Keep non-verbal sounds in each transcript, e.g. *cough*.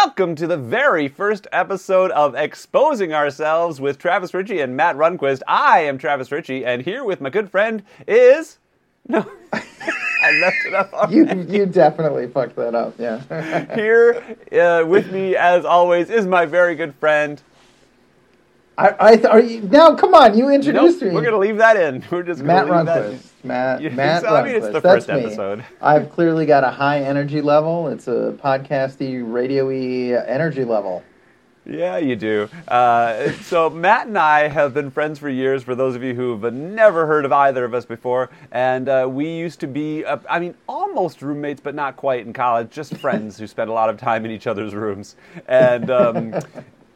Welcome to the very first episode of Exposing Ourselves with Travis Ritchie and Matt Runquist. I am Travis Ritchie, and here with my good friend is. No, *laughs* I left it up already. You you definitely fucked that up. Yeah. *laughs* Here uh, with me, as always, is my very good friend. I, I th- are you now? Come on, you Nope, introduced me. we're gonna leave that in. *laughs* We're just Matt gonna leave that in. Runquist. Matt *laughs* You- Matt so, I mean, it's the That's first me. episode. *laughs* I've clearly got a high energy level. It's a podcasty, radio-y energy level. Yeah, you do. Uh, so Matt and I have been friends for years. For those of you who've never heard of either of us before, and uh, we used to be, uh, I mean, almost roommates, but not quite in college. Just friends who spent a lot of time in each other's rooms. And um,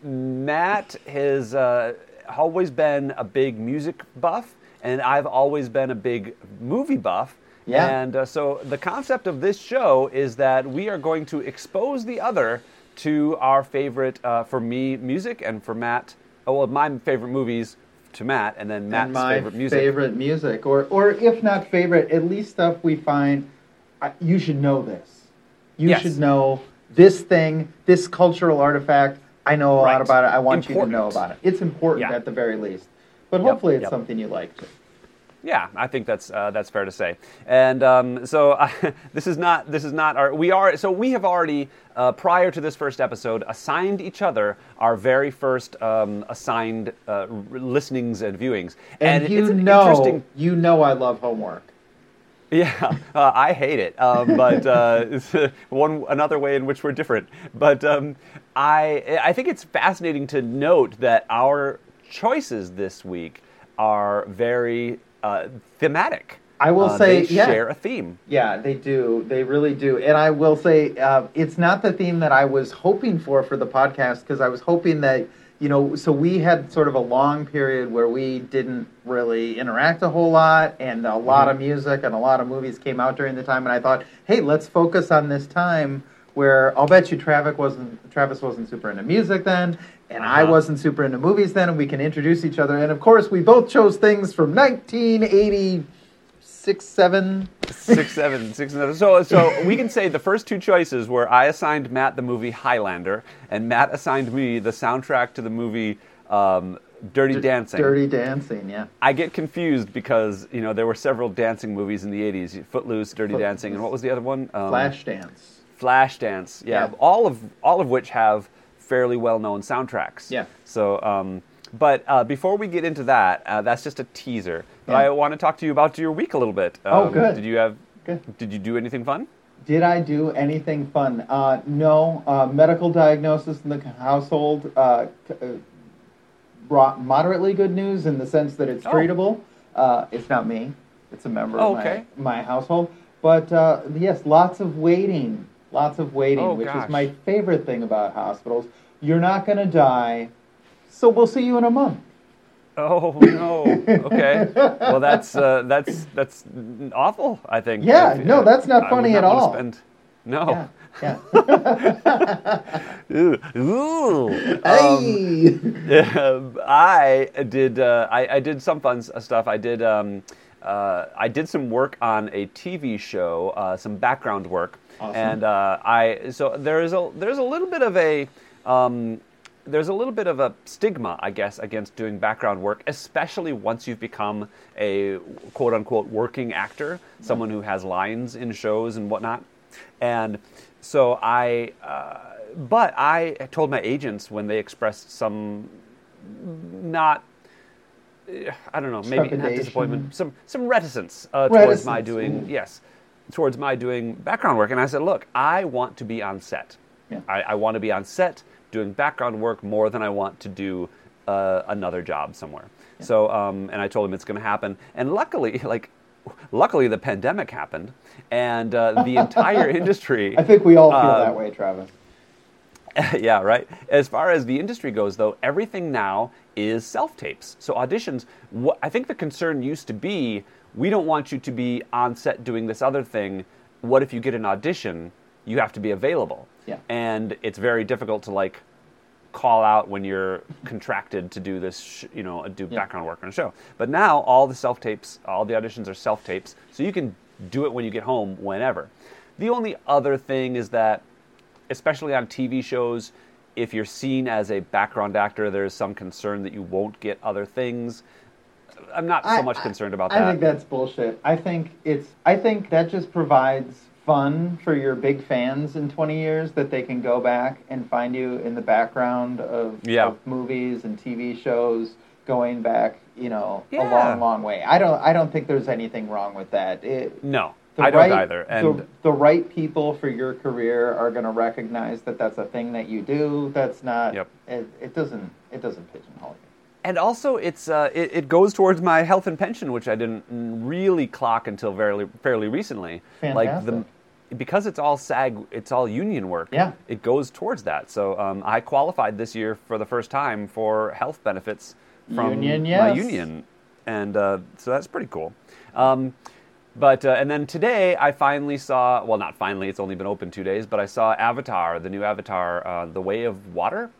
Matt has uh, always been a big music buff, and I've always been a big movie buff. Yeah. And uh, so the concept of this show is that we are going to expose the other to our favorite, uh, for me, music, and for Matt, oh, well, my favorite movies to Matt, and then Matt's and my favorite music. favorite music, or or if not favorite, at least stuff we find. I, you should know this. You Yes. should know this thing, this cultural artifact. I know a Right. lot about it. I want you to know about it. It's important Yeah. at the very least. But Yep, hopefully, it's yep. something you like. Yeah, I think that's uh, that's fair to say. And um, so uh, *laughs* this is not this is not our we are so we have already uh, prior to this first episode assigned each other our very first um, assigned uh, listenings and viewings. And, it's you an know, you know, I love homework. Yeah, *laughs* uh, I hate it, um, but uh, it's *laughs* uh, one another way in which we're different. But um, I I think it's fascinating to note that our choices this week are very uh, thematic. I will Uh, say, they yeah. share a theme. Yeah, they do. They really do. And I will say, uh, it's not the theme that I was hoping for for the podcast because I was hoping that, you know, so we had sort of a long period where we didn't really interact a whole lot, and a lot of music and a lot of movies came out during the time. And I thought, hey, let's focus on this time where I'll bet you Travis wasn't Travis wasn't super into music then, and I Uh-huh. wasn't super into movies then, and we can introduce each other. And of course, we both chose things from 1986, seven. Six, seven, six, seven. So, so we can say the first two choices were I assigned Matt the movie Highlander, and Matt assigned me the soundtrack to the movie um, Dirty Dancing. Dirty Dancing, yeah. I get confused because you know there were several dancing movies in the '80s: Footloose, Dirty. Dancing, and what was the other one? Um, Flashdance. Flashdance. Yeah, Yeah. all of all of which have fairly well-known soundtracks. Yeah. So, um, but uh, before we get into that, uh, that's just a teaser. But Yeah. I want to talk to you about your week a little bit. Oh, Um, good. Did you have? Good. Did you do anything fun? Did I do anything fun? Uh, no. Uh, medical diagnosis in the household uh, uh, brought moderately good news in the sense that it's Oh. treatable. Uh, it's not me. It's a member Oh, of okay. my, my household. But uh, yes, lots of waiting. Lots of waiting, Oh, which gosh. is my favorite thing about hospitals. You're not going to die, so we'll see you in a month. Oh no. Okay. well, that's uh, that's that's awful. I think. Yeah, If- no, uh, that's not funny not at all. Spend, no. Yeah. Yeah. *laughs* Ooh. Ooh. Um, hey! Yeah, *laughs* I did. Uh, I, I did some fun stuff. I did. Um, uh, I did some work on a TV show, uh, some background work, Awesome. and uh, I. So there is a there's a little bit of a. Um, there's a little bit of a stigma, I guess, against doing background work, especially once you've become a quote unquote working actor, someone who has lines in shows and whatnot. And so I, uh, but I told my agents when they expressed some not I don't know, maybe not disappointment, some some reticence, uh, towards my doing yes, towards my doing background work. And I said, look, I want to be on set. Yeah. I, I want to be on set doing background work more than I want to do uh, another job somewhere. So, um, and I told him it's going to happen. And luckily, *laughs* like, luckily the pandemic happened, and uh, the entire *laughs* industry. I think we all feel Uh, that way, Travis. *laughs* yeah, right. As far as the industry goes, though, everything now is self tapes. So auditions. What, I think the concern used to be, we don't want you to be on set doing this other thing. What if you get an audition? You have to be available. Yeah. And it's very difficult to like call out when you're contracted to do this, sh- you know, do Yeah. background work on a show. But now all the self tapes, all the auditions are self tapes, so you can do it when you get home whenever. The only other thing is that especially on TV shows, if you're seen as a background actor, there's some concern that you won't get other things. I'm not so much I- concerned about I that. I think that's bullshit. I think it's. I think that just provides fun for your big fans in 20 years that they can go back and find you in the background of, Yeah. of movies and TV shows going back, you know, a long, long way. I don't. I don't think there's anything wrong with that. It, no, the I don't right- either. And the, the right people for your career are going to recognize that that's a thing that you do. That's not. Yep. It, it doesn't. It doesn't pigeonhole you. And also it's uh, it, it goes towards my health and pension, which I didn't really clock until fairly fairly recently. Fantastic. Like the because it's all SAG, it's all union work. Yeah. it goes towards that. So um, I qualified this year for the first time for health benefits from Union, my union, and uh, so that's pretty cool. Um, but uh, and then today I finally saw well not finally it's only been open two days but I saw Avatar the new Avatar uh, the Way of Water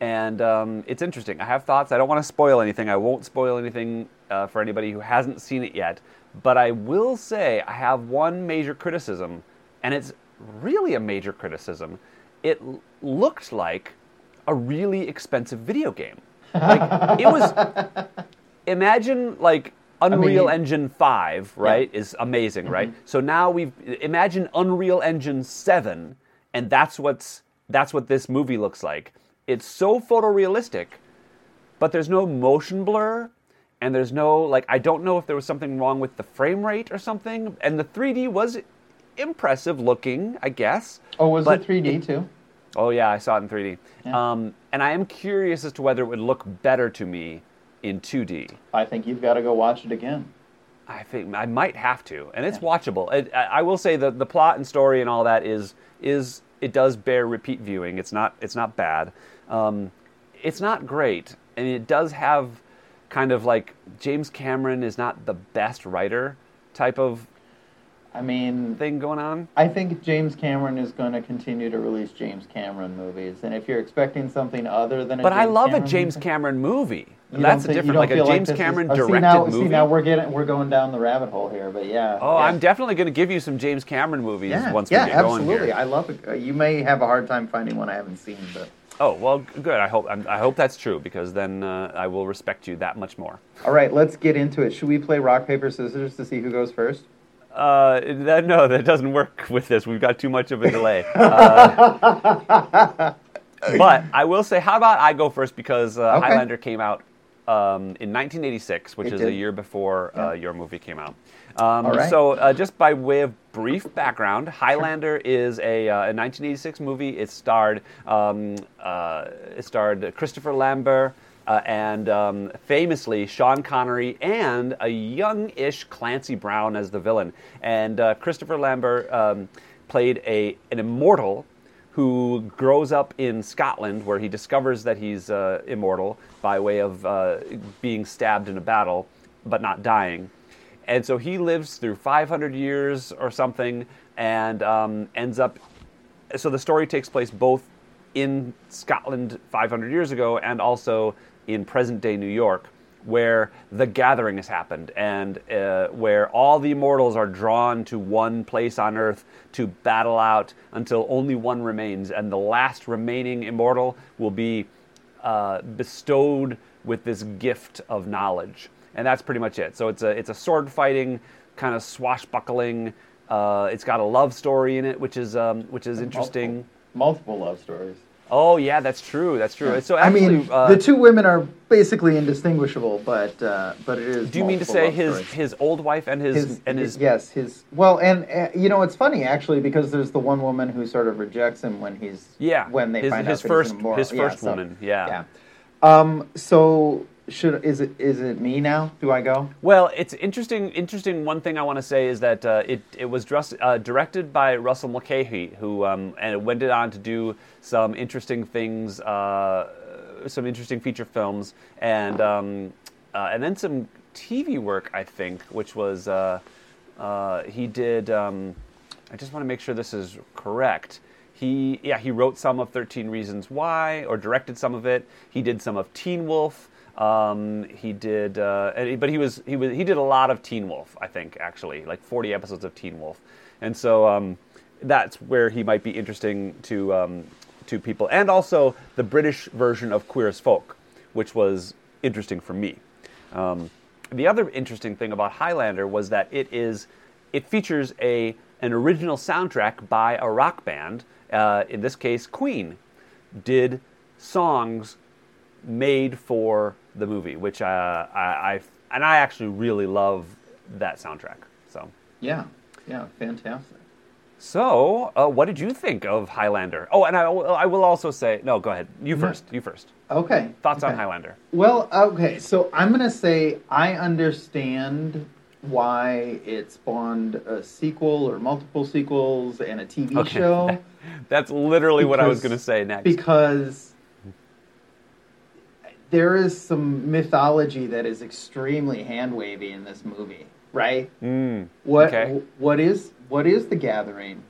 and um, it's interesting. I have thoughts. I don't want to spoil anything. I won't spoil anything uh, for anybody who hasn't seen it yet. But I will say I have one major criticism, and it's really a major criticism. It l- looked like a really expensive video game. Like it was. *laughs* Imagine like Unreal mean- Engine Five, right? Is amazing, right? So now we've imagine Unreal Engine Seven, and that's what's that's what this movie looks like. It's so photorealistic, but there's no motion blur, and there's no like I don't know if there was something wrong with the frame rate or something. And the 3D was impressive looking, I guess. Oh, was it 3D too? Oh yeah, I saw it in 3D. Yeah. Um, and I am curious as to whether it would look better to me in 2D. I think you've got to go watch it again. I think I might have to, and it's watchable. It, I, I will say that the plot and story and all that is is it does bear repeat viewing. It's not it's not bad. Um, it's not great, and it does have kind of like James Cameron is not the best writer type of I mean, thing going on. I think James Cameron is going to continue to release James Cameron movies, and if you're expecting something other than a But I love Cameron a James Cameron movie. don't That's a different, like a James is- Cameron see, directed now, movie. See, now we're getting we're going down the rabbit hole here, but yeah. oh, yeah. I'm definitely going to give you some James Cameron movies yeah, once yeah, we get going absolutely. here. I love it. Uh, You may have a hard time finding one I haven't seen, but Oh well, good. I hope I'm, I hope that's true because then uh, I will respect you that much more. all right, let's get into it. Should we play rock paper scissors to see who goes first? Uh, that, no, that doesn't work *laughs* with this. We've got too much of a delay. *laughs* Uh, but I will say, how about I go first because uh, Okay. Highlander came out um, in 1986, which It is did. a year before uh, Yeah. your movie came out. Um, right. So, uh, just by way of brief background, Highlander is a, uh, a 1986 movie. It starred um, uh, it starred Christopher Lambert. Uh, and um, famously, Sean Connery and a young-ish Clancy Brown as the villain. And uh, Christopher Lambert um, played a an immortal who grows up in Scotland, where he discovers that he's uh, immortal by way of uh, being stabbed in a battle, but not dying. And so he lives through 500 years or something, and um, ends up. So the story takes place both in Scotland 500 years ago and also in present day New York, where the gathering has happened and uh, where all the immortals are drawn to one place on Earth to battle out until only one remains. And the last remaining immortal will be uh, bestowed with this gift of knowledge. And that's pretty much it. So it's a, it's a sword fighting, kind of swashbuckling. Uh, it's got a love story in it, which is, um, which is interesting. Multiple, multiple love stories. Oh yeah, that's true. That's true. So I mean, uh, the two women are basically indistinguishable, but uh, but it is. do you mean to say his stories. his old wife and his, his and his? yes his well and uh, you know it's funny actually because there's the one woman who sort of rejects him when he's Yeah, when they his- find his out that first- he's immoral. his Yeah, first so- woman, yeah. yeah um so should is it is it me now do I go Well, it's interesting. Interesting. One thing I want to say is that uh, it it was dress, uh, directed by Russell Mulcahy, who um, and went on to do some interesting things, uh, some interesting feature films, and um, uh, and then some TV work. I think, which was uh, uh, he did. Um, I just want to make sure this is correct. He yeah he wrote some of Thirteen Reasons Why or directed some of it. He did some of Teen Wolf. Um, he did, uh, but he was he was he did a lot of Teen Wolf. I think actually like 40 episodes of Teen Wolf, and so um, that's where he might be interesting to um, to people, and also the British version of Queer as Folk, which was interesting for me. Um, the other interesting thing about Highlander was that it is it features a an original soundtrack by a rock band. Uh, in this case, Queen did songs made for the movie, which uh, I, I and I actually really love that soundtrack. So Yeah, yeah, fantastic. so uh, what did you think of Highlander? Oh, and I, will- I will also say no. Go ahead. You first. You first. Okay. Thoughts on. Highlander? Well, okay, so I'm gonna say I understand why it spawned a sequel or multiple sequels and a TV Okay. show *laughs* That's literally what I was going to say next. because there is some mythology that is extremely hand wavy in this movie, right? Mm, What Okay. what is what is the gathering?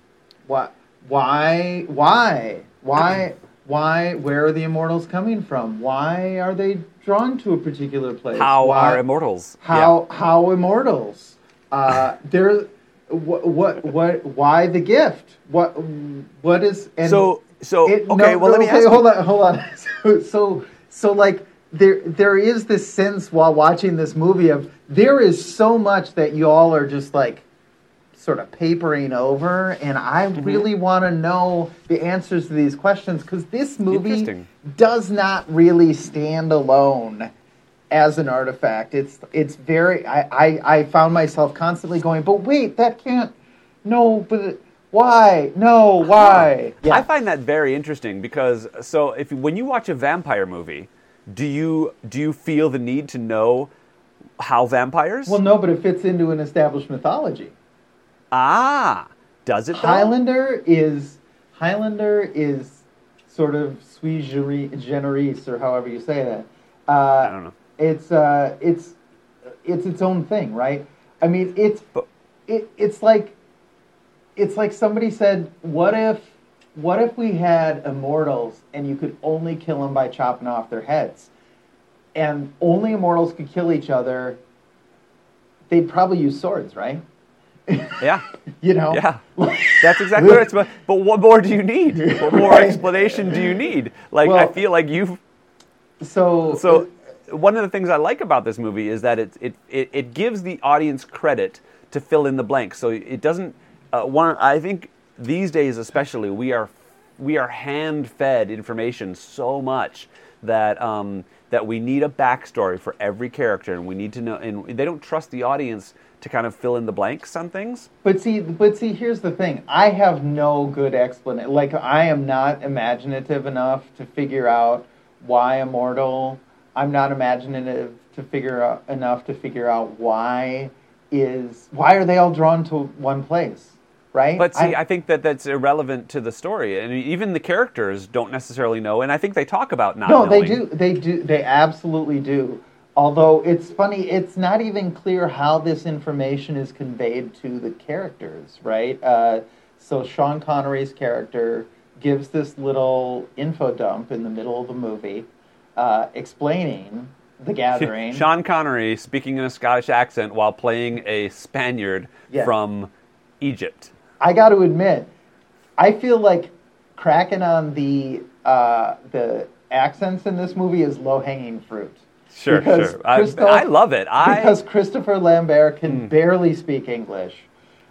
What why why why why where are the immortals coming from? Why are they drawn to a particular place? how why, are immortals? how how immortals? Uh, there what what what why the gift? What what is and So so it- okay. no, well, let me okay, ask. hold you. on, hold on. *laughs* So, so, so, like, there, there is this sense while watching this movie of there is so much that you all are just like, sort of papering over, and I Mm-hmm. really want to know the answers to these questions because this movie does not really stand alone as an artifact. It's, it's very. I, I, I found myself constantly going, but wait, that can't. No, but why? No, why? I find that very interesting because so if when you watch a vampire movie, do you do you feel the need to know how vampires? Well, no, but it fits into an established mythology. ah, does it though? Highlander is Highlander is sort of sui generis, or however you say that. Uh, I don't know. It's uh, it's it's its own thing, right? I mean, it's But- it, it's like it's like somebody said, "What if what if we had immortals and you could only kill them by chopping off their heads, and only immortals could kill each other? They'd probably use swords, right? Yeah. *laughs* You know, Yeah, that's exactly what it's about. But what more do you need? *laughs* What more Right. explanation do you need? Like, I feel like you've. So So, one of the things I like about this movie is that it, it, it, it gives the audience credit to fill in the blanks. So it doesn't. Uh, one, I think these days, especially, we are we are hand fed information so much that um, that we need a backstory for every character, and we need to know. And they don't trust the audience to kind of fill in the blanks on things. But see, but see, here's the thing. I have no good explanation. Like, I am not imaginative enough to figure out why immortal. I'm not imaginative to figure out enough to figure out why is why are they all drawn to one place, right? But see, I, think that that's irrelevant to the story, and even the characters don't necessarily know. And I think they talk about not. no, they do. They do. They absolutely do. Although it's funny, it's not even clear how this information is conveyed to the characters, right? Uh, so Sean Connery's character gives this little info dump in the middle of the movie, uh, explaining the *laughs* gathering. Sean Connery speaking in a Scottish accent while playing a Spaniard Yeah. from Egypt. I got to admit, I feel like cracking on the uh, the accents in this movie is low hanging fruit. Sure, Because sure. I, I love it. I because Christopher Lambert can barely speak English.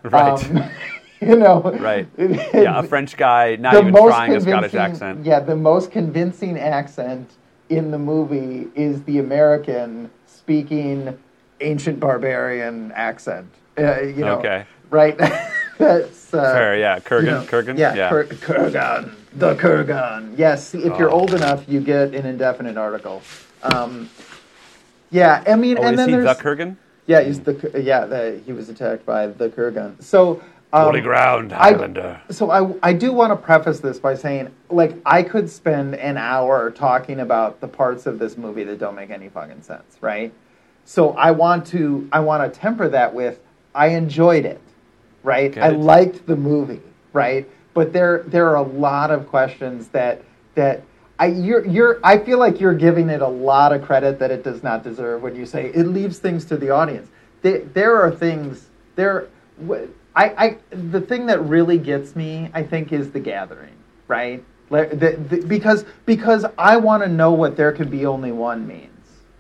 right, Um, *laughs* you know, right. *laughs* Yeah, a French guy not even trying a Scottish accent. Yeah, the most convincing accent in the movie is the American speaking ancient barbarian accent. Uh, you know, Okay. right? *laughs* *laughs* That's uh, Fair, yeah. Kurgan, you know, Kurgan. Yeah, yeah. Kur- Kurgan, the Kurgan. Yes, if you're Oh. old enough, you get an indefinite article. Um, yeah, I mean, oh, and then he the there's Kurgan? yeah, he's the yeah, the, he was attacked by the Kurgan. So um, Holy ground, I- Highlander. so I, I do want to preface this by saying, like, I could spend an hour talking about the parts of this movie that don't make any fucking sense, right? So I want to I want to temper that with I enjoyed it, right? I liked the movie, right? But there there are a lot of questions that that I you're you're I feel like you're giving it a lot of credit that it does not deserve when you say it leaves things to the audience. There, there are things there I, I the thing that really gets me, I think, is the gathering, right? The, the, because because I want to know what there could be only one means,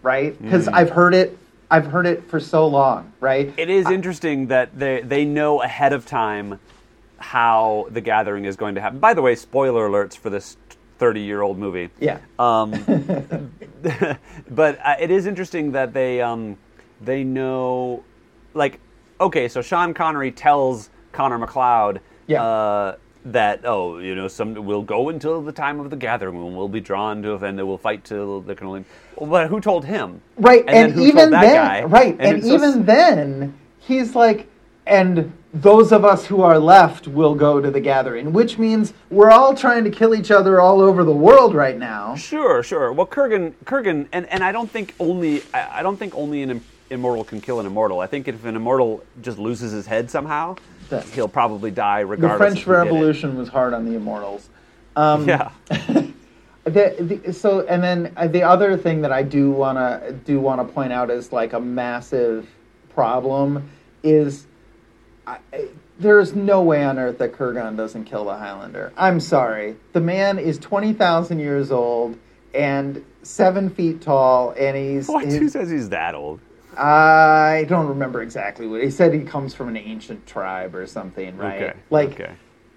right? Mm. Because I've heard it, I've heard it for so long, right? It is interesting that they they know ahead of time how the gathering is going to happen. By the way, spoiler alerts for this 30 year old movie. Yeah. Um, *laughs* *laughs* but uh, it is interesting that they um, they know, like, okay, so Sean Connery tells Connor MacLeod Yeah. uh, that oh, you know, some we'll go until the time of the gathering when we'll be drawn to, and they will fight till they can only. But who told him? Right, and, and, then even then, guy? right, and, so even then, he's like, and those of us who are left will go to the gathering, which means we're all trying to kill each other all over the world right now. Sure, sure. Well, Kurgan, Kurgan, and, and I don't think only I, I don't think only an immortal can kill an immortal. I think if an immortal just loses his head somehow, The- he'll probably die regardless. The. French of who did it. Revolution was hard on the immortals. Um, Yeah. *laughs* The, the, so and then uh, the other thing that I do wanna do wanna point out is like a massive problem is I, there's no way on earth that Kurgan doesn't kill the Highlander. I'm sorry, the man is twenty thousand years old and seven feet tall, and he's, What? he's- Who says he's that old? I don't remember exactly what he said. He comes from an ancient tribe or something, right? Okay. Like, okay.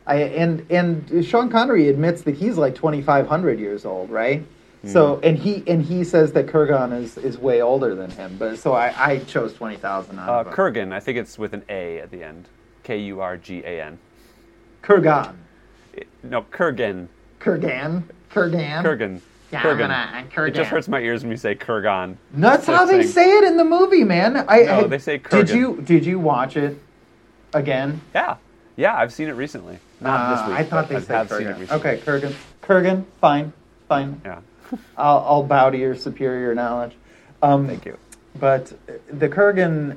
I and and Sean Connery admits that he's like 2,500 years old, right? Hmm. So and he and he says that Kurgan is is way older than him, but so I, I chose 20,000 Uh. Kurgan. I think it's with an A at the end. K U R G A N. Kurgan, No, Kurgan. Kurgan, Kurgan. Kurgan. Yeah, Kurgan. I'm gonna- It just hurts my ears when you say Kurgan. That's It's how they saying- say it in the movie, man. I, No, I- they say Kurgan. Did you did you watch it again? Yeah, yeah. I've seen it recently. Not Uh, this week. I thought but they I said have seen it Kurgan. recently. Okay, Kurgan. Kurgan, fine, fine. Yeah. *laughs* I'll, I'll bow to your superior knowledge. Um, Thank you. But the Kurgan,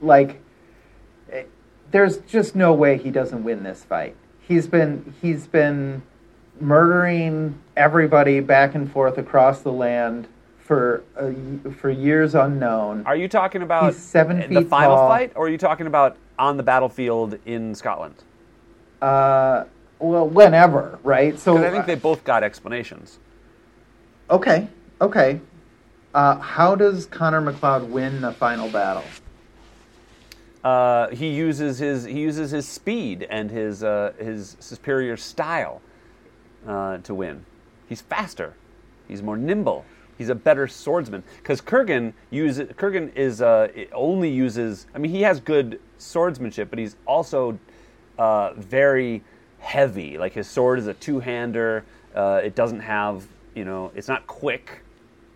like, eh, there's just no way he doesn't win this fight. He's been he's been murdering everybody back and forth across the land for uh, for years unknown. Are you talking about He's seven the final tall. fight, or are you talking about on the battlefield in Scotland? Uh, well, whenever, right? So I think they both got explanations. Okay, okay. Uh, how does Connor MacLeod win the final battle? Uh, he uses his he uses his speed and his uh, his superior style uh, to win. He's faster. He's more nimble. He's a better swordsman. Because Kurgan uses Kurgan is uh, only uses. I mean, he has good swordsmanship, but he's also uh, very heavy. Like his sword is a two hander. Uh, it doesn't have you know. It's not quick,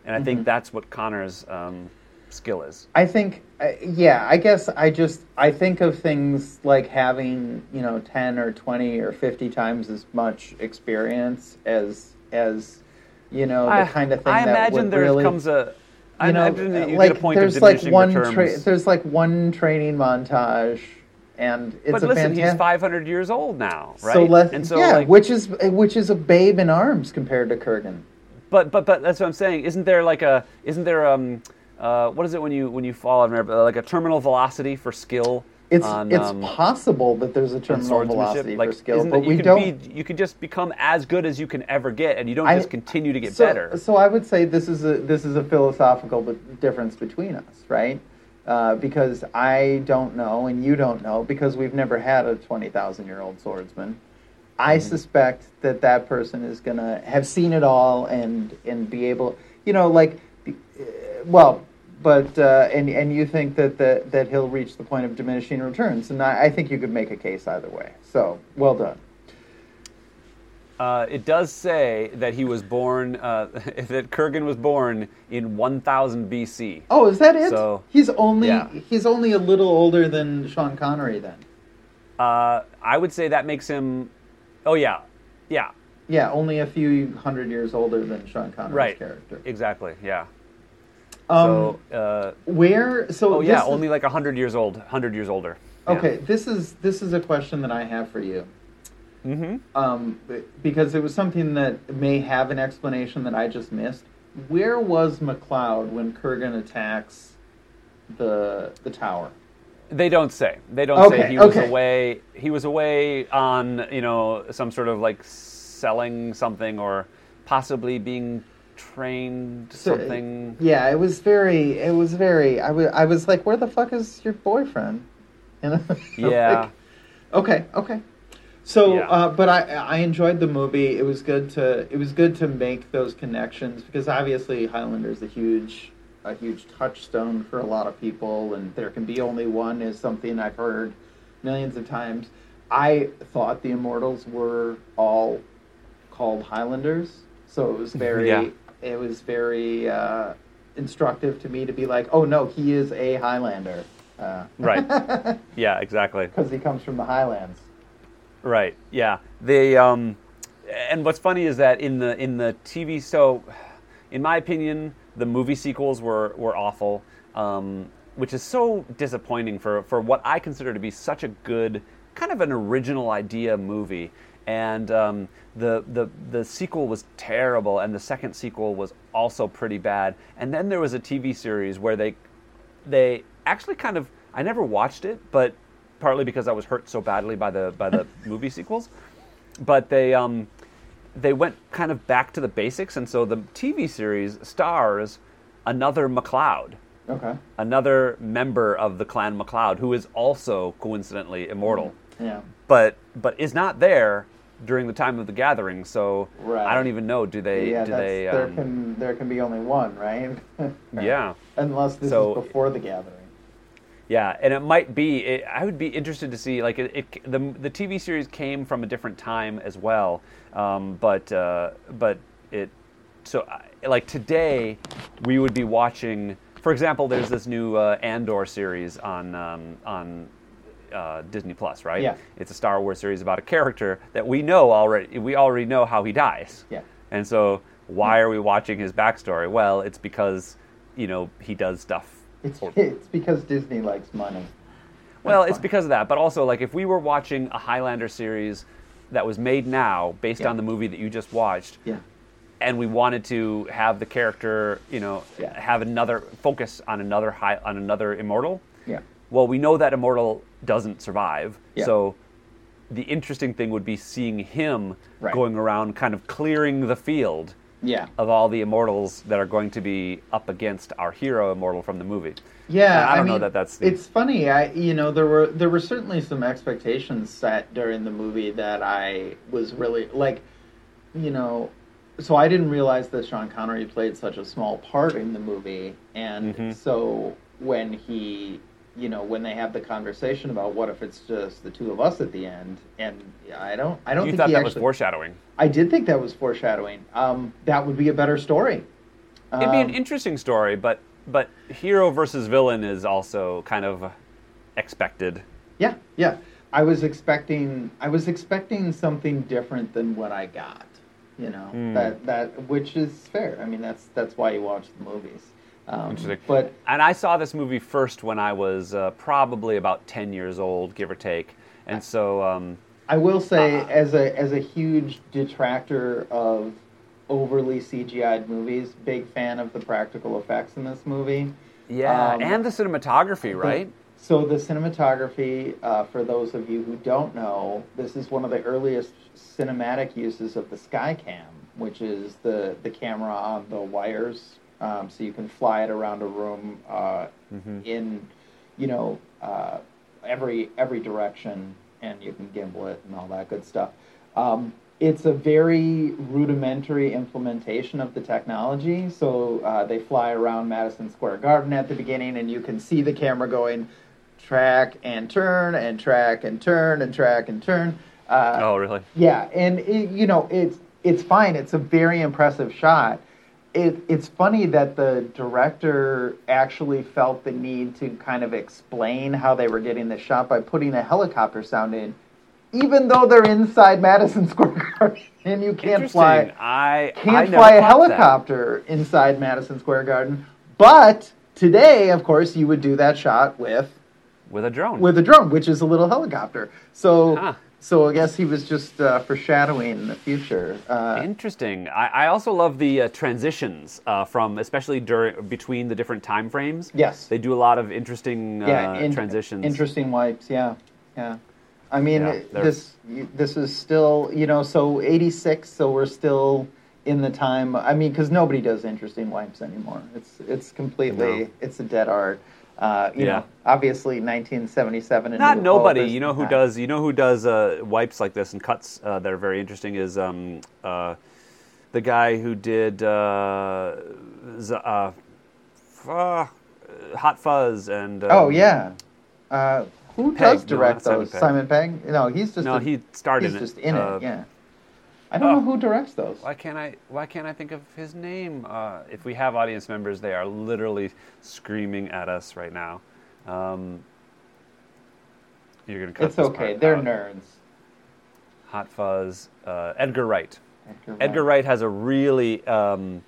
and I think that's what Connor's um, skill is. I think, uh, yeah, I guess I just I think of things like having you know ten or twenty or fifty times as much experience as as you know the I- kind of thing I that imagine there really. comes a. I you know, imagine that you like get a point there's of like one tra- there's like one training montage, and it's but a listen, fantastic. he's 500 years old now, right? So let and so, yeah, like, which is which is a babe in arms compared to Kurgan. but but but that's what I'm saying. Isn't there like a? Isn't there um? Uh, what is it when you when you fall? Remember like a terminal velocity for skill. It's on, it's um, possible that there's a terminal velocity like, for skill, but it- you we can don't. Be, you can just become as good as you can ever get, and you don't I- just continue to get so, better. So I would say this is a this is a philosophical difference between us, right? Uh, because I don't know and you don't know because we've never had a twenty thousand year old swordsman. I Mm-hmm. suspect that that person is gonna have seen it all and and be able, you know, like, uh, well, but uh, and and you think that that that he'll reach the point of diminishing returns, and I, I think you could make a case either way. So well done. Uh, it does say that he was born, uh, *laughs* that Kurgan was born in 1000 BC. Oh, is that it? So, he's only yeah. he's only a little older than Sean Connery then. Uh, I would say that makes him. Oh yeah, yeah, Yeah, only a few hundred years older than Sean Connery's right. character. Exactly. Yeah. Um, so, uh, where? So oh yeah, is- only like hundred years old. Hundred years older. Okay, this is this is a question that I have for you. Mm-hmm. Um, because it was something that may have an explanation that I just missed. Where was MacLeod when Kurgan attacks the the tower? They don't say. They don't Okay, say he was away. He was away on you know some sort of like selling something or possibly being trained So, something. Yeah, it was very. It was very. I was. I was like, where the fuck is your boyfriend? *laughs* You know? *laughs* Yeah. Like, okay. Okay. So, Yeah. uh, but I I enjoyed the movie. It was good to it was good to make those connections because obviously Highlander's a huge a huge touchstone for a lot of people, and there can be only one is something I've heard millions of times. I thought the Immortals were all called Highlanders, so it was very Yeah. It was very uh, instructive to me to be like, oh no, he is a Highlander, uh, *laughs* Right. Yeah, exactly. Because he comes from the Highlands. Right. Yeah. They um, and what's funny is that in the in the TV so, in my opinion, the movie sequels were were awful, um, which is so disappointing for for what I consider to be such a good kind of an original idea movie. And um, the the the sequel was terrible, and the second sequel was also pretty bad. And then there was a TV series where they they actually kind of I never watched it, but partly because I was hurt so badly by the by the *laughs* movie sequels. But they um, they went kind of back to the basics, and so the TV series stars another MacLeod, Okay. another member of the clan MacLeod, who is also coincidentally immortal, Yeah. but but is not there during the time of the gathering. So Right. I don't even know. Do they? yeah, do they? there um, can there can be only one, right? *laughs* Yeah. Unless this So- is before the gathering. Yeah, and it might be. It, I would be interested to see like it, it. The the TV series came from a different time as well, um, but uh, but it. So like today, we would be watching. For example, there's this new uh, Andor series on um, on uh, Disney Plus, right? Yeah. It's a Star Wars series about a character that we know already. We already know how he dies. Yeah. And so, why are we watching his backstory? Well, it's because you know he does stuff. It's *laughs* it's because Disney likes money. well, it's because of that, but also like if we were watching a Highlander series that was made now based Yeah. on the movie that you just watched, Yeah. and we wanted to have the character, you know, Yeah. have another focus on another high on another immortal. Yeah. Well, we know that immortal doesn't survive, Yeah. so the interesting thing would be seeing him Right. going around, kind of clearing the field Yeah. of all the immortals that are going to be up against our hero immortal from the movie. Yeah, I don't know mean, that that's the- It's funny. I you know there were there were certainly some expectations set during the movie that I was really like, you know, so I didn't realize that Sean Connery played such a small part in the movie, and Mhm. so when he, you know, when they have the conversation about what if it's just the two of us at the end, and I don't, I don't You think thought that actually. was foreshadowing. I did think that was foreshadowing. Um, that would be a better story. It'd be an Um, interesting story, but but hero versus villain is also kind of expected. Yeah, yeah. I was expecting I was expecting something different than what I got. You know Hmm. that that which is fair. I mean that's that's why you watch the movies. Um, Interesting. But And I saw this movie first when I was uh, probably about ten years old, give or take. And so, um, I will say, Uh, as a as a huge detractor of overly CGI'd movies, big fan of the practical effects in this movie. yeah, Um, and the cinematography, right? So the cinematography, uh, for those of you who don't know, this is one of the earliest cinematic uses of the Skycam, which is the the camera on the wires, um, so you can fly it around a room uh, Mhm. in, you know, uh, every every direction, and you can gimbal it and all that good stuff. Um, it's a very rudimentary implementation of the technology. So uh, they fly around Madison Square Garden at the beginning, and you can see the camera going track and turn and track and turn and track and turn. Uh, oh, really? yeah, and it, you know it's it's fine. It's a very impressive shot. It, it's funny that the director actually felt the need to kind of explain how they were getting the shot by putting a helicopter sound in, even though they're inside Madison *laughs* Square Garden and you can't fly I I can't never fly a caught that. helicopter inside Madison Square Garden. But today, of course, you would do that shot with with a drone. with a drone, which is a little helicopter. So Huh. So I guess he was just uh, foreshadowing the future. Uh, Interesting. I, I also love the uh, transitions uh, from, especially during between the different time frames. Yes. they do a lot of interesting uh, yeah, in- transitions. Interesting wipes. Yeah, yeah. I mean, Yeah, this this is still you know so eighty six. So we're still in the time. I mean, because nobody does interesting wipes anymore. It's it's completely No. it's a dead art. Uh, you Yeah. know, obviously, nineteen seventy seven. Not nobody. You know who does. You know who does uh, wipes like this and cuts uh, that are very interesting is um, uh, the guy who did uh, uh, uh, Hot Fuzz and. Um, Oh yeah. Uh, who Pegg. does direct Simon those? Simon Pegg? No, he's just. No, a- he started. he's in it. just in it. Yeah. I don't oh. know who directs those. Why can't I? Why can't I think of his name? Uh, if we have audience members, they are literally screaming at us right now. Um, you're gonna cut It's okay. They're out. nerds. Hot Fuzz. Uh, Edgar Wright. Edgar Wright. Edgar Wright has a really um,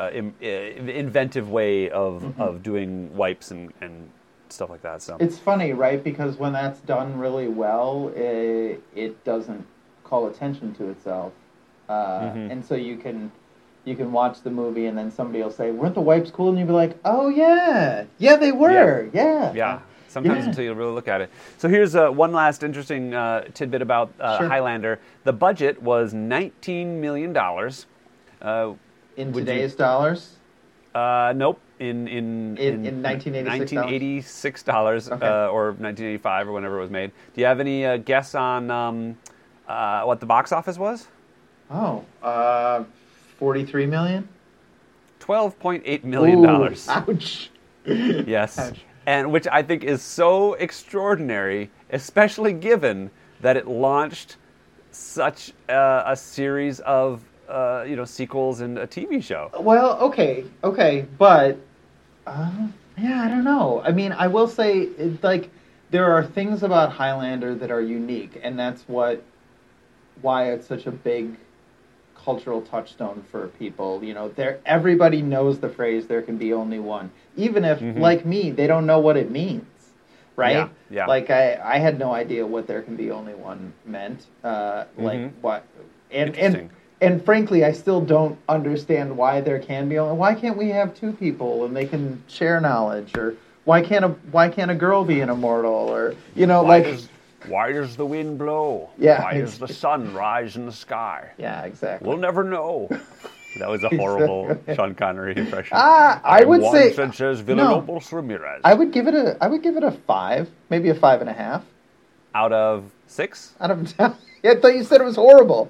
uh, im- uh, inventive way of, Mm-hmm. of doing wipes and, and stuff like that. So It's funny, right? Because when that's done really well, it, it doesn't call attention to itself, uh, Mhm. and so you can you can watch the movie, and then somebody will say, "Weren't the wipes cool?" And you'll be like, "Oh yeah, yeah, they were, yeah." yeah. Sometimes Yeah. until you really look at it. So here's uh, one last interesting uh, tidbit about uh, Sure. Highlander. The budget was 19 million dollars. Uh, In Would you- today's dollars, uh, nope. In in In- in 1986 dollars? 1986 dollars Okay. uh, or 1985 or whenever it was made. Do you have any uh, guess on um, uh, what the box office was? oh, uh, forty-three million. 12.8 million Ooh, dollars. Ouch. *laughs* Yes. Ouch. And which I think is so extraordinary, especially given that it launched such uh, a series of uh, you know sequels and a TV show. Well, okay, okay, but uh, yeah, I don't know. I mean, I will say, it, like, there are things about Highlander that are unique, and that's what why it's such a big cultural touchstone for people. You know, there everybody knows the phrase "there can be only one," even if, Mhm. like me, they don't know what it means. Right? Yeah, yeah. Like I, I had no idea what "there can be only one" meant. Uh, Like Mhm. what? And and and frankly, I still don't understand why there can be only. Why can't we have two people and they can share knowledge, or why can't a why can't a girl be an immortal, or you know, Why like does, why does the wind blow? Yeah, Why does the sun rise in the sky? yeah, exactly. We'll never know. *laughs* That was a horrible Sean Connery impression. Ah, I I'm would say- Sanchez no. Ramirez. I would give it a I would give it a five, maybe a five and a half Out of six? out of *laughs* ten. I thought you said it was horrible.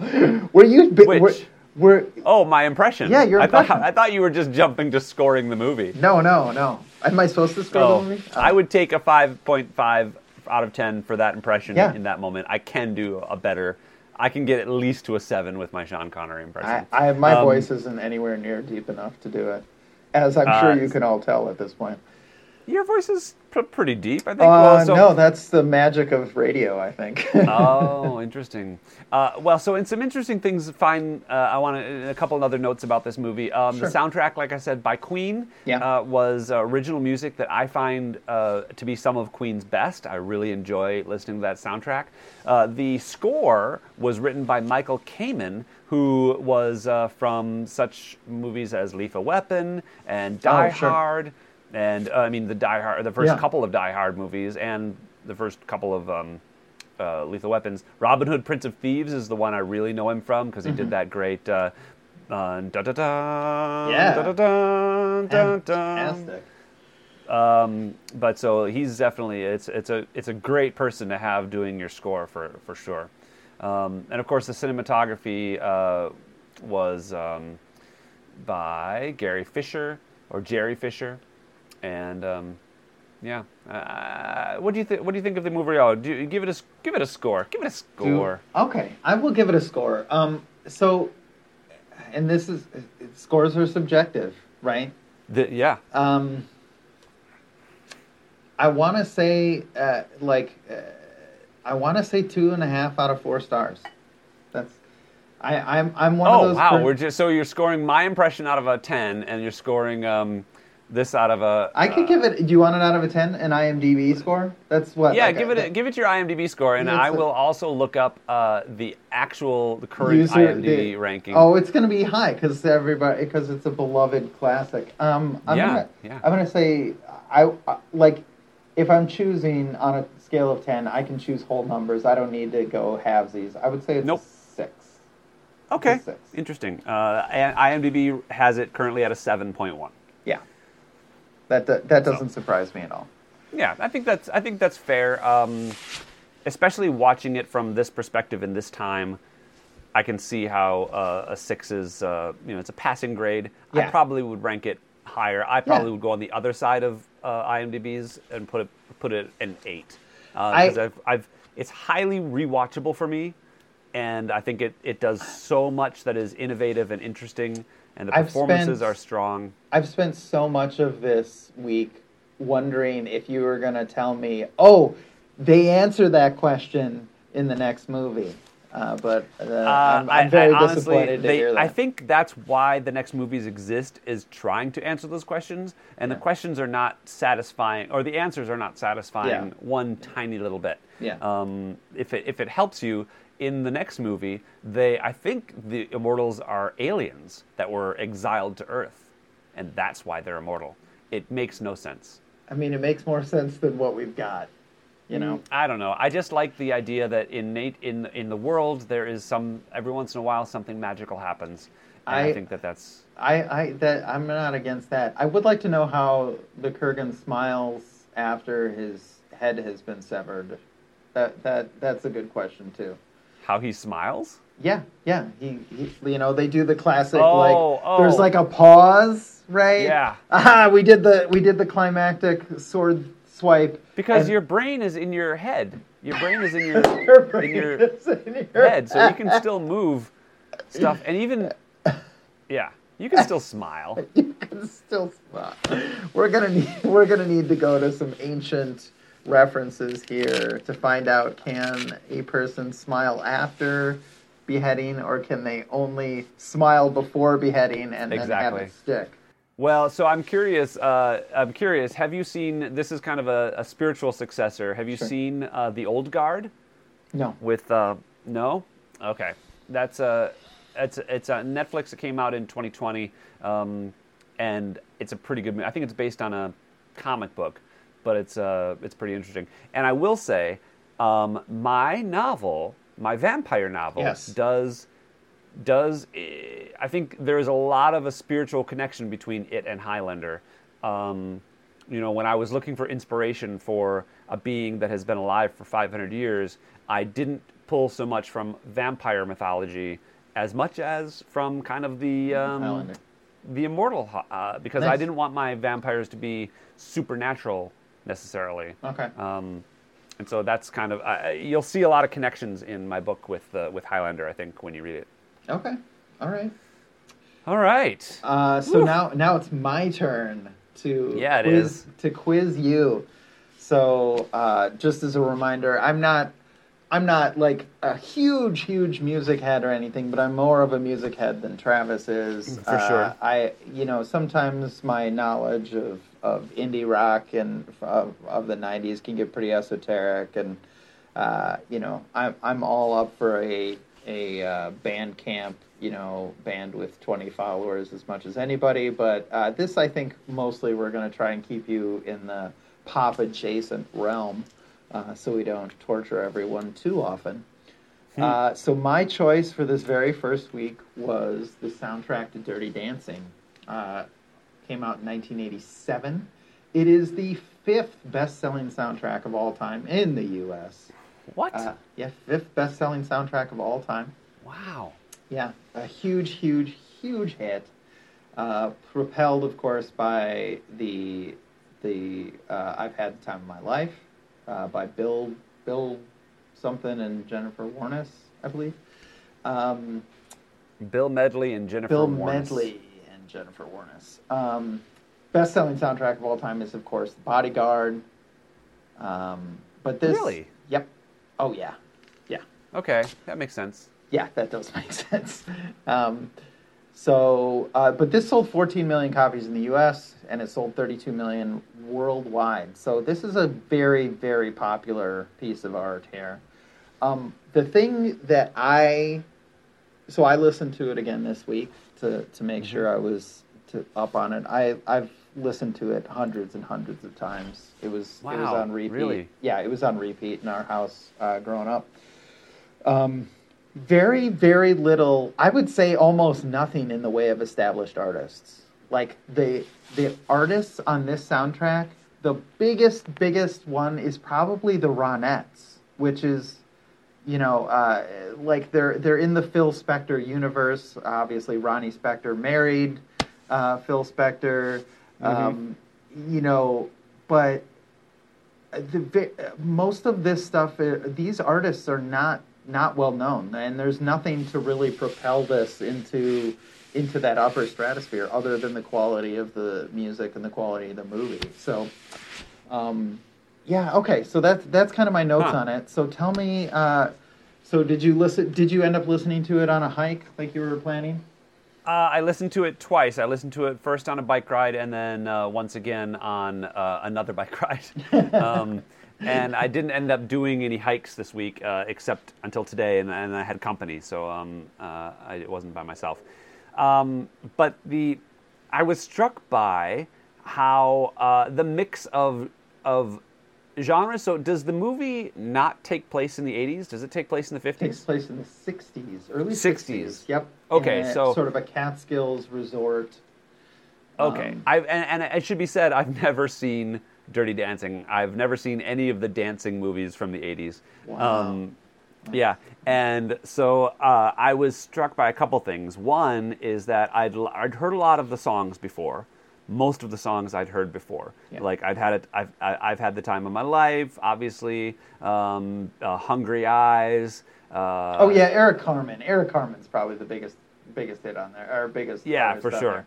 Were you? Were, Which? were Oh, my impression. Yeah, your I thought, impression. I thought you were just jumping to scoring the movie. no, no, no. Am I supposed to score Oh, the movie? I would take a 5.5 out of 10 for that impression Yeah. in that moment. I can do a better. I can get at least to a 7 with my Sean Connery I, impression. I have my Um, voice isn't anywhere near deep enough to do it, as I'm Uh, sure you can all tell at this point. Your voice is pr- pretty deep, I think. Uh, well, so, no, that's the magic of radio, I think. *laughs* oh, interesting. Uh, well, so in some interesting things, find uh, I want a couple other notes about this movie. Um, Sure. The soundtrack, like I said, by Queen, Yeah. uh, was uh, original music that I find uh, to be some of Queen's best. I really enjoy listening to that soundtrack. Uh, the score was written by Michael Kamen, who was uh, from such movies as Lethal Weapon and Die Oh, sure. Hard, and uh, I mean the Die Hard, the first Yeah. couple of Die Hard movies, and the first couple of. Um, uh, Lethal Weapons. Robin Hood, Prince of Thieves is the one I really know him from because he did that great. Uh, uh, da da da. Yeah. Da da da. Da da. Um, but so he's definitely it's it's a it's a great person to have doing your score for for sure. Um, and of course, the cinematography uh, was um, by Gary Fisher or Gerry Fisher, and um, yeah. Uh, what do you think? What do you think of the movie? Oh, do you give it a give it a score? Give it a score. Okay, I will give it a score. Um, so, and this is scores are subjective, right? The, yeah. Um, I want to say, uh, like, uh, I want to say two and a half out of four stars. That's, I, I'm, I'm one of Oh wow! per- We're just so you're scoring my impression out of a ten, and you're scoring um, this out of a. I could uh, give it. Do you want it out of a ten? An IMDb score? That's what. Yeah, like, give uh, it a, give it your IMDb score, and I I a- will also look up uh, the actual the current user- IMDb the- ranking. Oh, it's going to be high because everybody because it's a beloved classic. Um, I'm Yeah, gonna, yeah. I'm gonna say I, I like if I'm choosing on a scale of ten, I can choose whole numbers. I don't need to go halvesies. I would say it's Nope. six. okay, six. interesting. Uh, IMDb has it currently at a seven point one. Yeah, that that, that doesn't surprise me at all. Yeah, I think that's I think that's fair. Um, especially watching it from this perspective in this time, I can see how uh, a six is uh, you know it's a passing grade. I probably would rank it higher. I probably Yeah. would go on the other side of uh, IMDb's and put it put it an eight because I've, I've it's highly rewatchable for me, and I think it it does so much that is innovative and interesting, and the I've performances spent- are strong. I've spent so much of this week wondering if you were going to tell me, oh, they answer that question in the next movie. Uh, but uh, I'm, I'm very I honestly, disappointed to they- hear that. I think that's why the next movies exist is trying to answer those questions, and the questions are not satisfying, or the answers are not satisfying Yeah. one tiny little bit. Yeah. Um, if it if it helps you in the next movie, they I think the immortals are aliens that were exiled to Earth, and that's why they're immortal. It makes no sense. I mean, it makes more sense than what we've got. You know, mm, I don't know. I just like the idea that in in in the world there is some every once in a while something magical happens. And I, I- think that that's I, I that I'm not against that. I would like to know how the Kurgan smiles after his head has been severed. That that that's a good question too. How he smiles. Yeah, yeah. He, he you know, they do the classic Oh, like oh. there's like a pause, right? Yeah. *laughs* Ah, we did the we did the climactic sword swipe Because and- your brain is in your head. Your brain is in your, *laughs* Your brain in your is in your head, so you can still *laughs* move stuff, and even yeah, you can still smile. you can still smile. We're gonna need we're gonna need to go to some ancient references here to find out can a person smile after beheading or can they only smile before beheading and then have Exactly. it stick? Well, so I'm curious. Uh, I'm curious. Have you seen? This is kind of a, a spiritual successor. Have you Sure. seen uh, the Old Guard? No. with uh, no okay that's a it's it's a netflix that came out in 2020 um, and it's a pretty good movie i think it's based on a comic book but it's uh it's pretty interesting and i will say um, my novel my vampire novel Yes. does does eh, I think there is a lot of a spiritual connection between it and Highlander. Um, you know, when I was looking for inspiration for a being that has been alive for 500 years, I didn't pull so much from vampire mythology as much as from kind of the um, the immortal, uh, because I didn't want my vampires to be supernatural necessarily. Okay. Um, and so that's kind of uh, you'll see a lot of connections in my book with uh, with Highlander. I think when you read it. Okay. All right. All right. Uh, so now now it's my turn to Yeah, it quiz, is. to quiz you. So uh, just as a reminder, I'm not I'm not like a huge huge music head or anything, but I'm more of a music head than Travis is. For Uh, sure. I you know sometimes my knowledge of of indie rock and of, of the '90s can get pretty esoteric and. Uh, you know, I'm I'm all up for a a uh, band camp, you know, band with 20 followers as much as anybody. But uh, this, I think, mostly we're going to try and keep you in the pop adjacent realm, uh, so we don't torture everyone too often. Uh, so my choice for this very first week was the soundtrack to Dirty Dancing. Came out in 1987. It is the fifth best-selling soundtrack of all time in the U.S. What? Uh, yeah, fifth best-selling soundtrack of all time. wow. Yeah, a huge, huge, huge hit. Uh, propelled, of course, by the the uh, "I've Had the Time of My Life" uh, by Bill Bill something and Jennifer Warnes, I believe. Um, Bill Medley and Jennifer Bill Warnes. Medley Jennifer Warnes. Um, best-selling soundtrack of all time is, of course, The Bodyguard. Um, but this, Really? Yep. Oh yeah, yeah. Okay, that makes sense. Yeah, that does *laughs* make sense. Um, So, uh, but this sold 14 million copies in the U.S. and it sold 32 million worldwide. So this is a very, very popular piece of art here. Um, the thing that I, so I listened to it again this week to to make sure I was to, up on it. I I've listened to it hundreds and hundreds of times. It was it was on repeat. really? Yeah, it was on repeat in our house uh, growing up. Um, very very little. I would say almost nothing in the way of established artists. Like the the artists on this soundtrack, the biggest biggest one is probably the Ronettes, which is you know, uh, like they're they're in the Phil Spector universe. Obviously, Ronnie Spector married uh, Phil Spector. Um, You know, but the most of this stuff, uh, these artists are not not well known, and there's nothing to really propel this into into that upper stratosphere other than the quality of the music and the quality of the movie. So. Um, yeah. Okay. So that's that's kind of my notes Huh. on it. So tell me. Uh, so did you listen? Did you end up listening to it on a hike like you were planning? Uh, I listened to it twice. I listened to it first on a bike ride, and then uh, once again on uh, another *laughs* bike ride. um, and I didn't end up doing any hikes this week, uh, except until today, and, and I had company, so um, uh, I, it wasn't by myself. Um, but the, I was struck by how uh, the mix of of genres. So, does the movie not take place in the '80s? Does it take place in the '50s? Takes place in the '60s, early 60s. Yep. Okay, so- sort of a Catskills resort. Okay, Um, I and, and it should be said, I've *laughs* never seen Dirty Dancing. I've never seen any of the dancing movies from the '80s. Wow. yeah, and so uh, I was struck by a couple things. One is that I'd I'd heard a lot of the songs before. Most of the songs I'd heard before. Yeah. Like I've had it. I've I- I've had the time of my life. Obviously, um, uh, Hungry Eyes. Uh, oh yeah, Eric Carmen. Eric Carmen's probably the biggest biggest hit on there, or biggest. Yeah, for sure.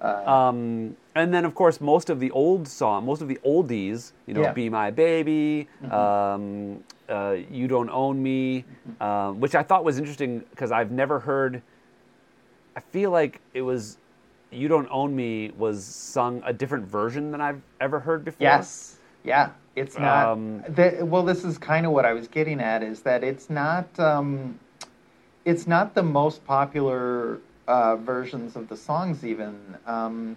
Uh, Um, and then, of course, most of the old song, most of the oldies, you know, Yeah. "Be My Baby," um, uh, "You Don't Own Me," um, which I thought was interesting because I've never heard. I feel like it was "You Don't Own Me" was sung a different version than I've ever heard before. Yes. Yeah. It's not. Um, the, well, this is kind of what I was getting at. Is that it's not. Um, it's not the most popular uh, versions of the songs. Even. Um,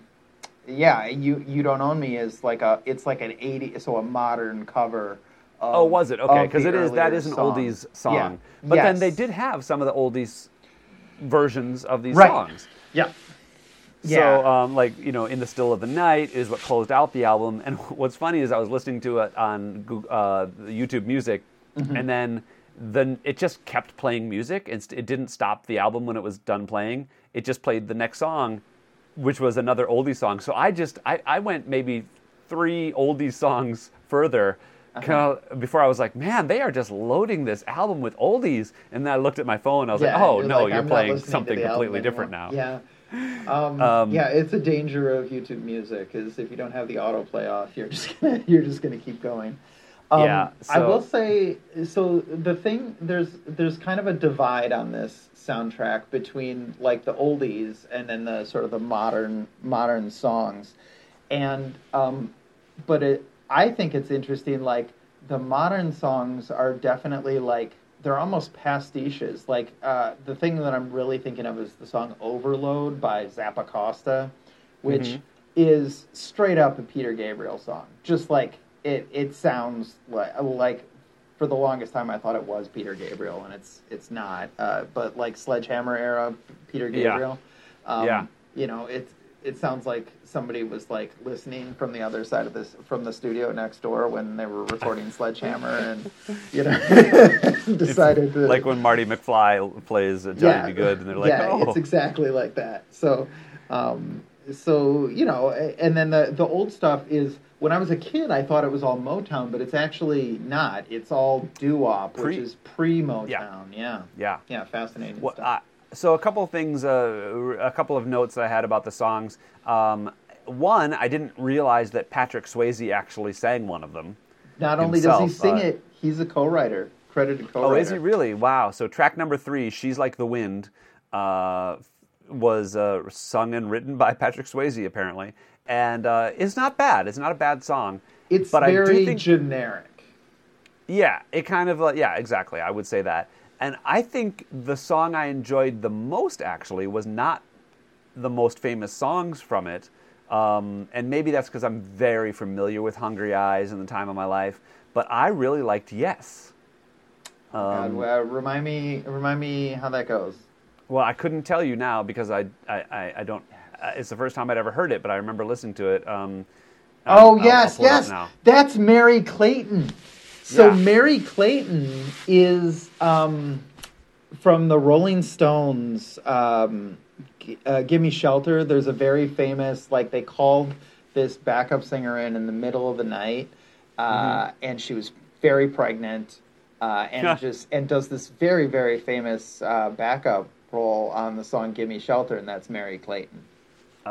yeah, you you don't own me is like a. It's like an eighty. So a modern cover. Of, Oh, was it okay? Because it is that earlier an song. oldies song, Yeah. but then they did have some of the oldies versions of these Right. songs. Yeah. So, um, like you know, in the still of the night is what closed out the album. And *laughs* what's funny is I was listening to it on Goog- uh, YouTube Music, Mm-hmm. and then then it just kept playing music, and it didn't stop the album when it was done playing. It just played the next song, which was another oldie song. So I just I, I went maybe three oldie songs further. Uh-huh. kinda before I was like, man, they are just loading this album with oldies. And then I looked at my phone. I was Yeah, like, oh no, like, you're playing something completely different now. Yeah. Um, Um, yeah, it's a danger of YouTube Music is if you don't have the autoplay off, you're just *laughs* gonna you're just gonna keep going. Um, Yeah, I will say so. The thing there's there's kind of a divide on this soundtrack between like the oldies and then the sort of the modern modern songs, and um, but it I think it's interesting. Like the modern songs are definitely like they're almost pastiches. Like uh, the thing that I'm really thinking of is the song "Overload" by Zappacosta, which Mhm. is straight up a Peter Gabriel song. Just like it, it sounds like like. For the longest time, I thought it was Peter Gabriel, and it's it's not. Uh, but like Sledgehammer era Peter Yeah. Gabriel, um, Yeah. you know, it it sounds like somebody was like listening from the other side of this from the studio next door when they were recording Sledgehammer, and you know, *laughs* *laughs* decided to like when Marty McFly plays uh, Johnny B. Goode, and they're like, yeah, "Oh, it's exactly like that. So, um, so you know, and then the the old stuff is when I was a kid, I thought it was all Motown, but it's actually not. It's all doo wop, which is pre Motown. Yeah. yeah." yeah, fascinating. Well, stuff. So a couple of things, uh, a couple of notes that I had about the songs. Um, one, I didn't realize that Patrick Swayze actually sang one of them. Not only does he sing uh, it, he's a co-writer, credited co-writer. Oh, is he really? Wow. So track number three, "She's Like the Wind," uh, was uh, sung and written by Patrick Swayze apparently, and uh, it's not bad. It's not a bad song. It's but I do very think- generic. Yeah, it kind of uh, yeah, exactly. I would say that. And I think the song I enjoyed the most actually was not the most famous songs from it. Um, and maybe that's because I'm very familiar with Hungry Eyes and the time of my life. But I really liked Yes. God, Um, well, remind me, remind me how that goes. well, I couldn't tell you now because I, I, I, I don't. uh, It's the first time I'd ever heard it, but I remember listening to it. Um, Oh I'll- I'll yes, it yes, that's Merry Clayton. So Yeah. Merry Clayton is um, from the Rolling Stones. Um, uh, "Give Me Shelter." There's a very famous, like they called this backup singer in in the middle of the night, uh, Mm-hmm. and she was very pregnant, uh, and just and does this very very famous uh, backup role on the song "Give Me Shelter," and that's Merry Clayton.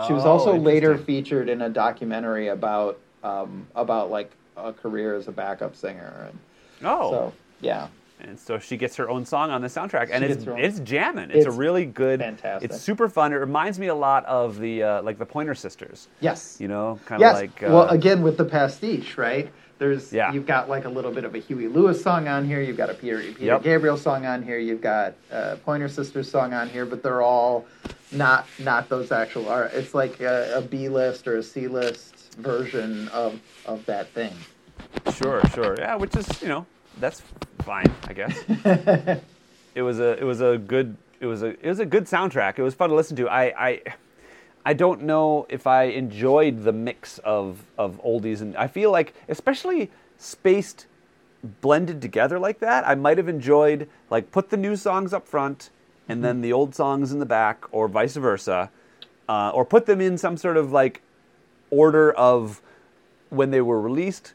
She was Oh, also later featured in a documentary about um, about like a career as a backup singer, and Oh, so yeah, And so she gets her own song on the soundtrack, and She it's it's jamming. It's, a really good. fantastic. It's super fun. It reminds me a lot of the uh, like the Pointer Sisters. yes, You know, kind of yes. like. Uh, well, again with the pastiche, right? There's Yeah. you've got like a little bit of a Huey Lewis song on here. You've got a Peter, Peter Yep. Gabriel song on here. You've got a Pointer Sisters song on here, but they're all not not those actual art. It's like a, a B list or a C list version of of that thing. Sure, sure. Yeah, which is you know that's fine, I guess. *laughs* it was a it was a good it was a it was a good soundtrack. It was fun to listen to. I I I don't know if I enjoyed the mix of of oldies and I feel like especially spaced blended together like that, I might have enjoyed like put the new songs up front and then the old songs in the back or vice versa. Uh, or put them in some sort of like order of when they were released.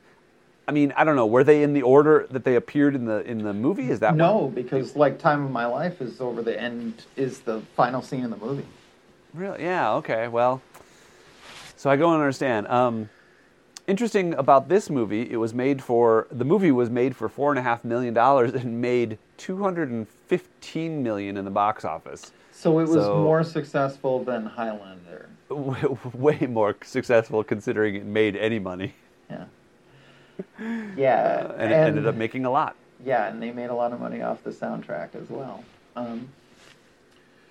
I mean, I don't know. Were they in the order that they appeared in the in the movie? Is that No, because like "Time of My Life" is over the end is the final scene in the movie. Really? Yeah. Okay. Well, so I don't understand. Um, interesting about this movie, it was made for the movie was made for four and a half million dollars and made two hundred and fifteen million in the box office. So it was So- more successful than Highlander. *laughs* Way more successful considering it made any money, Yeah. Yeah, and, it ended up making a lot. yeah, and they made a lot of money off the soundtrack as well. Um,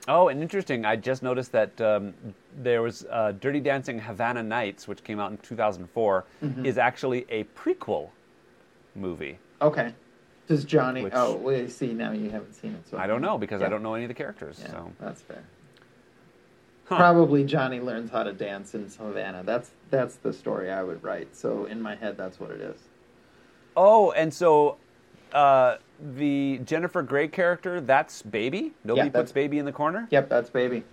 Oh, and interesting. I just noticed that um, there was uh, Dirty Dancing Havana Nights, which came out in 2004, Mm-hmm. is actually a prequel movie. okay. Does Johnny? Which- oh, wait. See, now you haven't seen it. So I don't know because I don't know any of the characters. Yeah, So that's fair. Huh. Probably Johnny learns how to dance in Savannah. That's that's the story I would write. So in my head, that's what it is. Oh, and so uh, the Jennifer Grey character, that's Baby. Nobody Yeah, puts Baby in the corner. Yep, that's baby.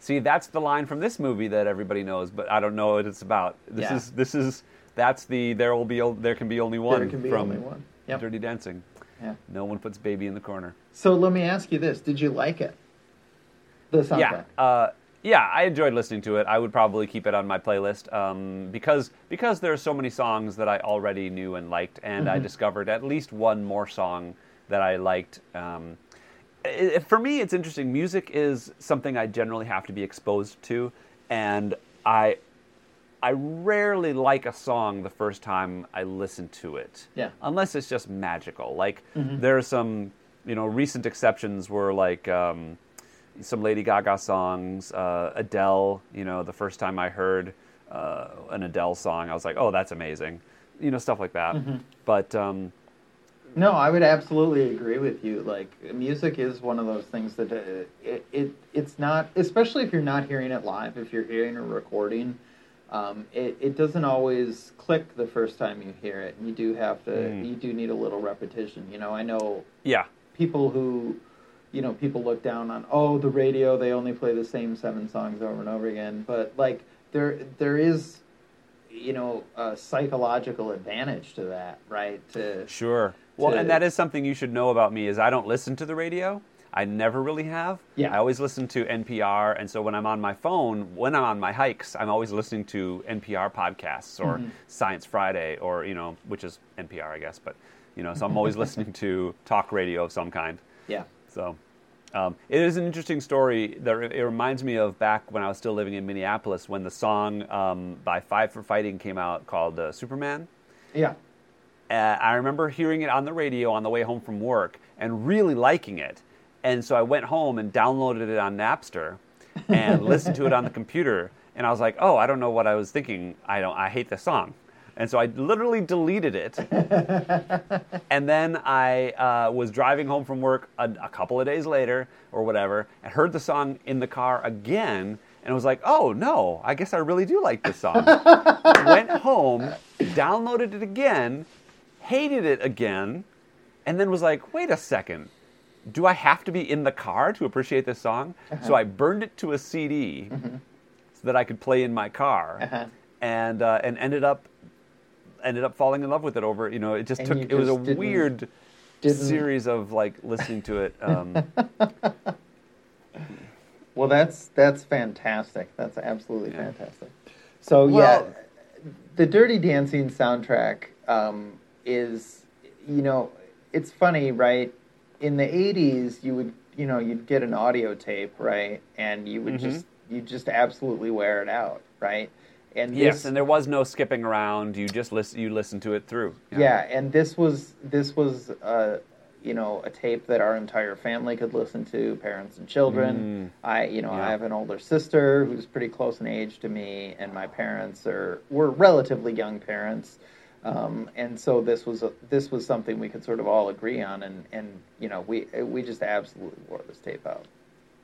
See, that's the line from this movie that everybody knows, but I don't know what it's about. This Yeah. is this is that's the there will be there can be only one there can be from only one. Yep. Dirty Dancing. Yeah. No one puts Baby in the corner. So let me ask you this: Did you like it? The soundtrack. Yeah, uh, yeah, I enjoyed listening to it. I would probably keep it on my playlist um, because because there are so many songs that I already knew and liked, and Mm-hmm. I discovered at least one more song that I liked. Um, i- i- for me, it's interesting. Music is something I generally have to be exposed to, and I I rarely like a song the first time I listen to it. Yeah. Unless it's just magical. Like Mm-hmm. there are some, you know, recent exceptions were like um, some Lady Gaga songs, uh, Adele. You know, the first time I heard uh, an Adele song, I was like, oh, that's amazing. You know, stuff like that. Mm-hmm. But um, No, I would absolutely agree with you. Like music is one of those things that uh, it, it it's not, especially if you're not hearing it live. If you're hearing a recording, um, it it doesn't always click the first time you hear it. And you do have to, Mm. you do need a little repetition. You know, I know yeah, people who, you know, people look down on oh the radio they only play the same seven songs over and over again. But like there there is, you know, a psychological advantage to that, right? To Sure. Well, to- and that is something you should know about me is I don't listen to the radio. I never really have. Yeah. I always listen to NPR, and so when I'm on my phone, when I'm on my hikes, I'm always listening to NPR podcasts or Mm-hmm. Science Friday, or you know, which is NPR, I guess. But you know, so I'm always *laughs* listening to talk radio of some kind. yeah. So, Um, it is an interesting story. That it reminds me of back when I was still living in Minneapolis when the song um, by Five for Fighting came out called uh, Superman. Yeah. Uh, I remember hearing it on the radio on the way home from work and really liking it. And so I went home and downloaded it on Napster and *laughs* listened to it on the computer. And I was like, oh, I don't know what I was thinking. I don't. I hate this song. And so I literally deleted it. *laughs* and then I uh, was driving home from work a, a couple of days later or whatever, and heard the song in the car again, and was like, "Oh no, I guess I really do like this song." *laughs* Went home, downloaded it again, hated it again, and then was like, "Wait a second, do I have to be in the car to appreciate this song?" So I burned it to a CD so that I could play in my car, Uh-huh. and uh, and ended up ended up falling in love with it over. You know, it just And took. you It was a didn't- weird didn't- series of like listening to it. Um, *laughs* Well, that's that's fantastic. That's absolutely fantastic. So Well- yeah, the Dirty Dancing soundtrack um, is, you know, it's funny, right? In the '80s, you would, you know, you'd get an audio tape, right, and you would Mhm. just, you just absolutely wear it out, right? And yes, this, and there was no skipping around. You just listen. You listen to it through. yeah, and this was this was uh, you know a tape that our entire family could listen to, parents and children. I you know Mm. Yeah. I have an older sister who's pretty close in age to me, and my parents are were relatively young parents. Um, and so this was a, this was something we could sort of all agree on, and, and you know we we just absolutely wore this tape out.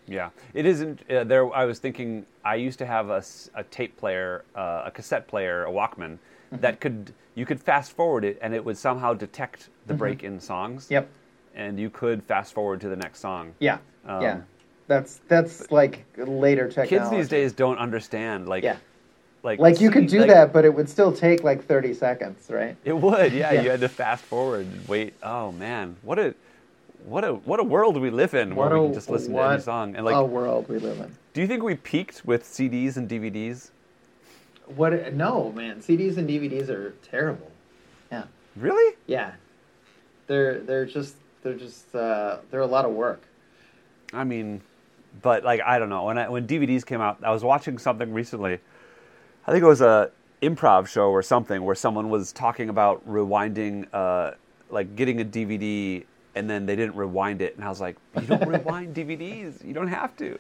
Yeah, it isn't. Uh, there, I was thinking. I used to have a, a tape player, uh, a cassette player, a Walkman, Mm-hmm. that could you could fast forward it, and it would somehow detect the break in songs. Mm-hmm. Yep. And you could fast forward to the next song. Yeah. Um, yeah. That's that's like later technology. Kids these days don't understand. Like, Yeah. Like, Like you could do like, that, but it would still take like thirty seconds, right? It would. Yeah, Yeah. you had to fast forward. and Wait. Oh man, what a, what a, what a world we live in What where we can just listen to what any song. And like, a world we live in. do you think we peaked with CDs and DVDs? What? No, man. CDs and DVDs are terrible. Yeah, Really? yeah. They're they're just they're just uh, they're a lot of work. I mean, but like I don't know. When I, when DVDs came out, I was watching something recently. I think it was a improv show or something where someone was talking about rewinding, uh, like getting a DVD and then they didn't rewind it, and I was like, you don't *laughs* rewind DVDs. You don't have to.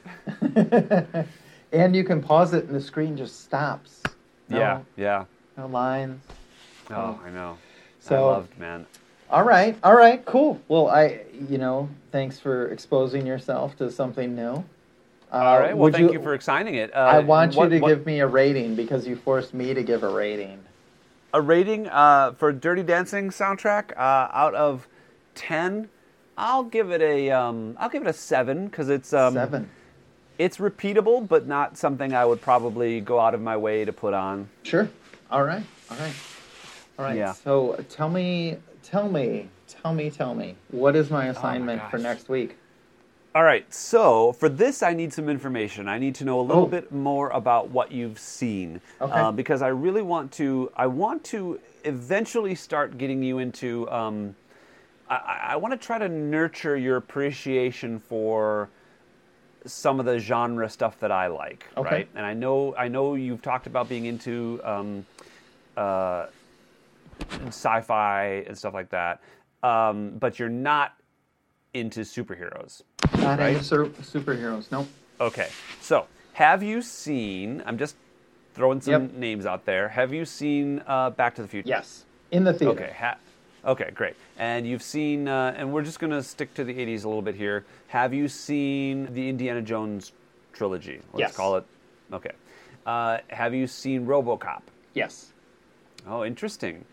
*laughs* and you can pause it, and the screen just stops. No, Yeah, yeah. No lines. Oh, I know. So- I loved man. All right, all right, cool. Well, I, you know, thanks for exposing yourself to something new. Uh, All right. Well, thank you, for exciting it. Uh, I want what- you to what- give me a rating because you forced me to give a rating. a rating uh, for Dirty Dancing soundtrack uh, out of ten. I'll give it a um, I'll give it a seven because it's um, Seven. It's repeatable, but not something I would probably go out of my way to put on. Sure. All right. All right. All right. Yeah. So tell me, tell me, tell me, tell me, what is my assignment for next week? All right, so for this, I need some information. I need to know a little Oh. bit more about what you've seen, Okay. uh, because I really want to. I want to eventually start getting you into. Um, I- I, want to try to nurture your appreciation for some of the genre stuff that I like, Okay. right? And I know, I know you've talked about being into um, uh, sci-fi and stuff like that, um, but you're not into superheroes. Not Right. any sur- superheroes. Nope. Okay, so have you seen? I'm just throwing some Yep. names out there. Have you seen uh, Back to the Future? Yes. In the theater. Okay. Ha- okay, great. And you've seen, uh, and we're just going to stick to the 80s a little bit here. Have you seen the Indiana Jones trilogy? Let's Yes. call it. Okay. Uh, have you seen RoboCop? Yes. Oh, interesting.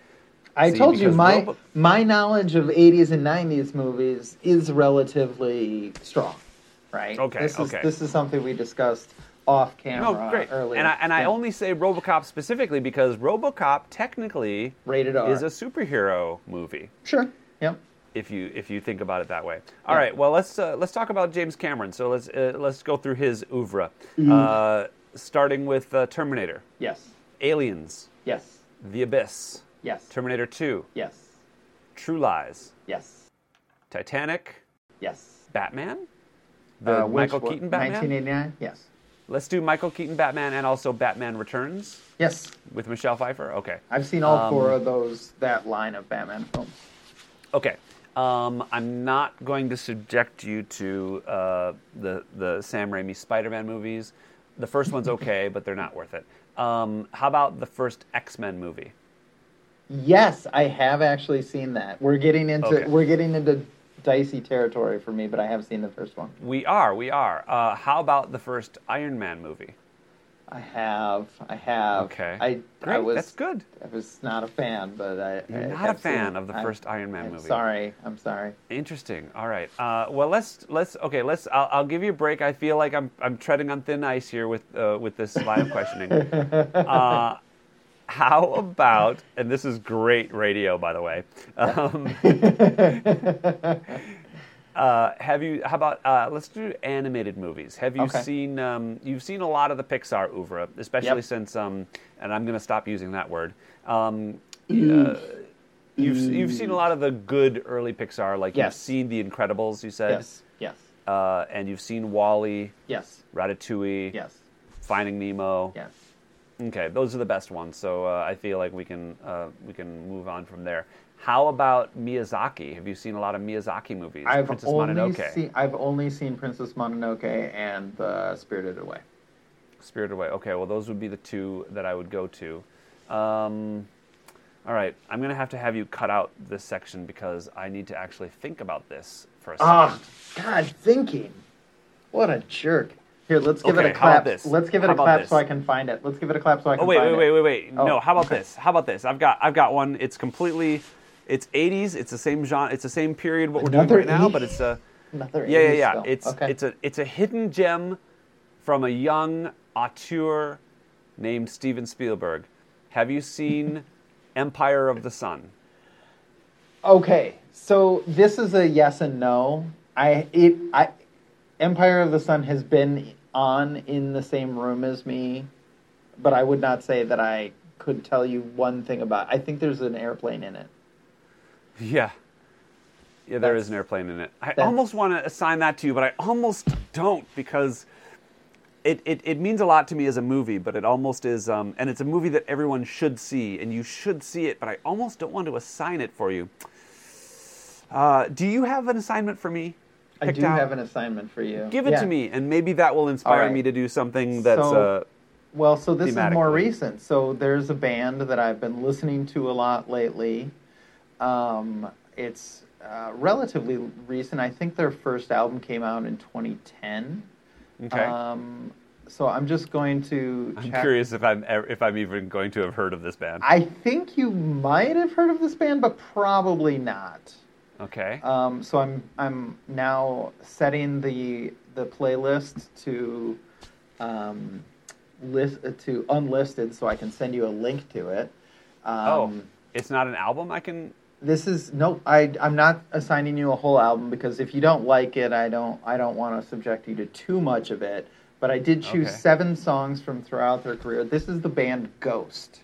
I See, told you my Robo- my knowledge of 80s and 90s movies is relatively strong, right? Okay, This is okay. this is something we discussed off camera Oh, great. earlier. And I, and I Yeah. only say RoboCop specifically because RoboCop technically rated R. is a superhero movie. sure. Yep. if you if you think about it that way. All Yeah. right. Well, let's uh, let's talk about James Cameron. So let's uh, let's go through his oeuvre, Mm-hmm. uh, starting with uh, Terminator, Yes. Aliens, Yes. The Abyss, Yes. Terminator 2, Yes. True Lies, Yes. Titanic, Yes. Batman. The Uh, Michael one? Keaton Batman? 1989. Yes. Let's do Michael Keaton Batman and also Batman Returns Yes. with Michelle Pfeiffer. Okay. I've seen all Um, four of those. That line of Batman films. Okay. Um, I'm not going to subject you to uh, the the Sam Raimi Spider-Man movies. The first one's okay, but they're not worth it. Um, how about the first X-Men movie? Yes, I have actually seen that. We're getting into Okay. we're getting into dicey territory for me, but I have seen the first one. We are, we are. Uh, how about the first Iron Man movie? I have, I have. Okay. I, I Great, was, that's good. I was not a fan, but I. You're I not a fan seen- of the I- first Iron Man I'm movie. Sorry, I'm sorry. Interesting. All right. Uh, well, let's let's okay. Let's. I'll, I'll give you a break. I feel like I'm I'm treading on thin ice here with uh, with this line of questioning. *laughs* how about? And this is great radio, by the way. Um, *laughs* uh, have you? How about? Uh, let's do animated movies. Have you Okay. seen? Um, you've seen a lot of the Pixar oeuvre, especially Yep. since. Um, and I'm going to stop using that word. Um, *clears throat* uh, You've you've seen a lot of the good early Pixar, like you've seen The Incredibles, you said, Yes, yes, uh, and you've seen WALL-E, yes, Ratatouille, yes, Finding Nemo. yes. Okay, those are the best ones. So uh, I feel like we can uh, we can move on from there. How about Miyazaki? Have you seen a lot of Miyazaki movies? I've Princess only Mononoke, seen I've only seen Princess Mononoke and uh, Spirited Away. Spirited Away. Okay, well those would be the two that I would go to. Um, all right, I'm gonna have to have you cut out this section because I need to actually think about this for a second. Ah, God, thinking. What a jerk. Here, let's give Okay, it a clap. Let's give it How a clap this? so I can find it. Let's give it a clap so I oh, can find it. Oh wait, wait, wait, wait, wait. Oh, no, how about okay. this? How about this? I've got I've got one. It's completely it's 80s. It's the same genre. It's the same period what we're Another doing right now, but it's a Another yeah, yeah, yeah. film. It's okay. it's a it's a hidden gem from a young auteur named Steven Spielberg. Have you seen *laughs* Empire of the Sun? Okay, so this is a yes and no. I it I Empire of the Sun has been on in the same room as me, but I would not say that I could tell you one thing about. I think there's an airplane in it. Yeah. Yeah, there is That's- an airplane in it. I that's- almost want to assign that to you, but I almost don't because it, it, it means a lot to me as a movie, but it almost is, um, and it's a movie that everyone should see, and you should see it, but I almost don't want to assign it for you. Uh, do you have an assignment for me? I do out? have an assignment for you. Give it Yeah. to me, and maybe that will inspire right. me to do something that's. So- uh, Well, so this is more recent. So there's a band that I've been listening to a lot lately. Um, it's uh, relatively recent. I think their first album came out in 2010. okay. Um, so I'm just going to. I'm check. curious if I'm if I'm even going to have heard of this band. I think you might have heard of this band, but probably not. Okay. Um, so I'm I'm now setting the the playlist to um, list uh, to unlisted, so I can send you a link to it. Um, oh, it's not an album. I can. this is no. I I'm not assigning you a whole album because if you don't like it, I don't I don't want to subject you to too much of it. But I did choose Okay. seven songs from throughout their career. This is the band Ghost.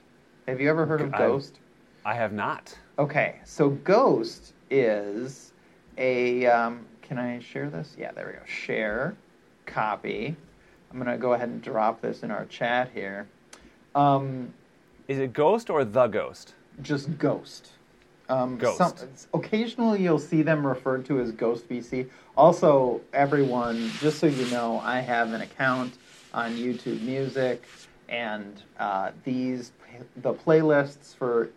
Have you ever heard of I- Ghost? I have not. Okay, so Ghost is a. Um, can I share this? Yeah, there we go. Share, copy. I'm gonna go ahead and drop this in our chat here. Um, Is it Ghost or The Ghost? just Ghost. Um, Ghost. some- occasionally, you'll see them referred to as Ghost VC. Also, everyone, just so you know, I have an account on YouTube Music, and uh, these the playlists for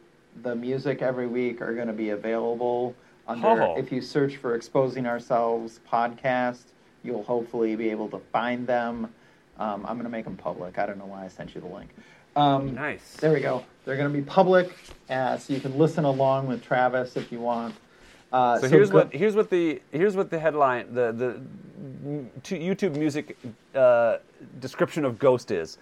the music every week are going to be available under. Oh. If you search for "Exposing Ourselves" podcast, you'll hopefully be able to find them. Um, I'm going to make them public. I don't know why I sent you the link. Um, Nice. there we go. They're going to be public, uh, so you can listen along with Travis if you want. Uh, So, here's go- what here's what the here's what the headline the the YouTube music uh, description of Ghost is.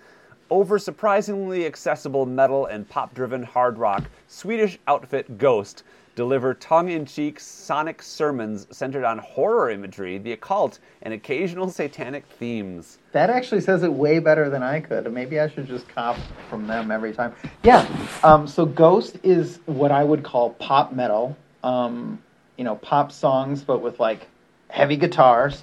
Over surprisingly accessible metal and pop driven hard rock, Swedish outfit Ghost deliver tongue in cheek sonic sermons centered on horror imagery, the occult, and occasional satanic themes. That actually says it way better than I could. Maybe I should just cop from them every time. Yeah. Um, so Ghost is what I would call pop metal. Um, you know, pop songs, but with like heavy guitars.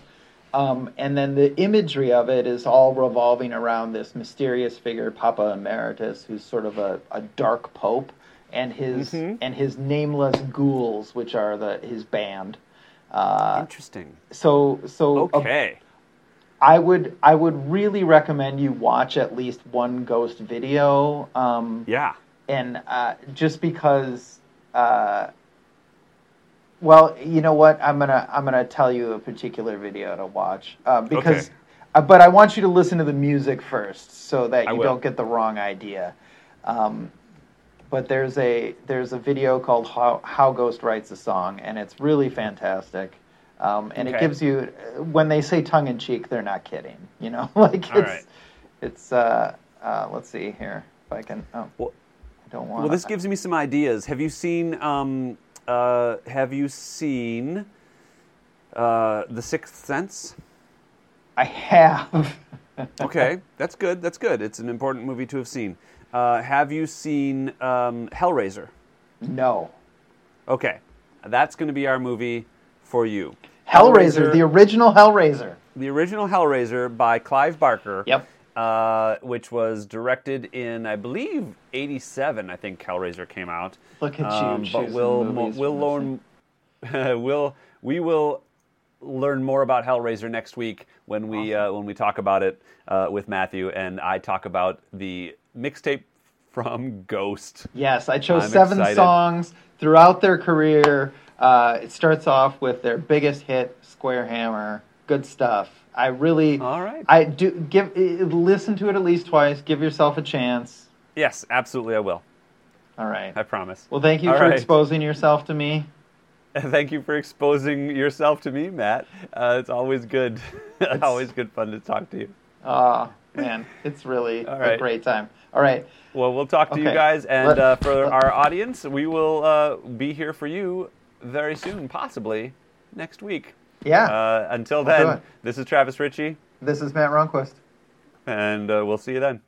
Um, and then the imagery of it is all revolving around this mysterious figure, Papa Emeritus, who's sort of a, a dark pope, and his Mhm. and his nameless ghouls, which are the his band. Uh, Interesting. so so a- Okay. I would I would really recommend you watch at least one ghost video. Um, Yeah. and uh, just because uh, well you know what i'm gonna i'm gonna tell you a particular video to watch uh, because Okay. uh, but i want you to listen to the music first so that you don't get the wrong idea um, but there's a there's a video called how, how ghost writes a song and it's really fantastic um, and it gives you when they say tongue-in-cheek they're not kidding you know *laughs* like it's right. it's uh, uh, let's see here if i can oh Well, I don't want. well, this gives me some ideas. Have you seen? Um, uh, have you seen uh, The Sixth Sense? I have. *laughs* Okay, that's good. That's good. It's an important movie to have seen. Uh, have you seen um, Hellraiser? no. Okay, that's going to be our movie for you. Hellraiser, the original Hellraiser. the original Hellraiser by Clive Barker. Yep. Uh, which was directed in, I believe, '87. I think Hellraiser came out. Look at you Um, but we'll we'll learn *laughs* we'll we will learn more about Hellraiser next week when we uh, when we talk about it uh, with Matthew and I talk about the mixtape from Ghost. Yes, I chose I'm seven excited. songs throughout their career. Uh, it starts off with their biggest hit, Square Hammer. Good stuff. I really, All right. I do give listen to it at least twice. Give yourself a chance. Yes, absolutely, I will. All right. I promise. Well, thank you All for right. exposing yourself to me. *laughs* Thank you for exposing yourself to me, Matt. Uh, it's always good. *laughs* it's, always good fun to talk to you. Oh man, it's really *laughs* All a right. great time. All right. Well, we'll talk to you guys, and uh, for our audience, we will uh, be here for you very soon, possibly next week. Yeah. Uh, until then, this is Travis Ritchie, this is Matt Ronquist. and uh, we'll see you then.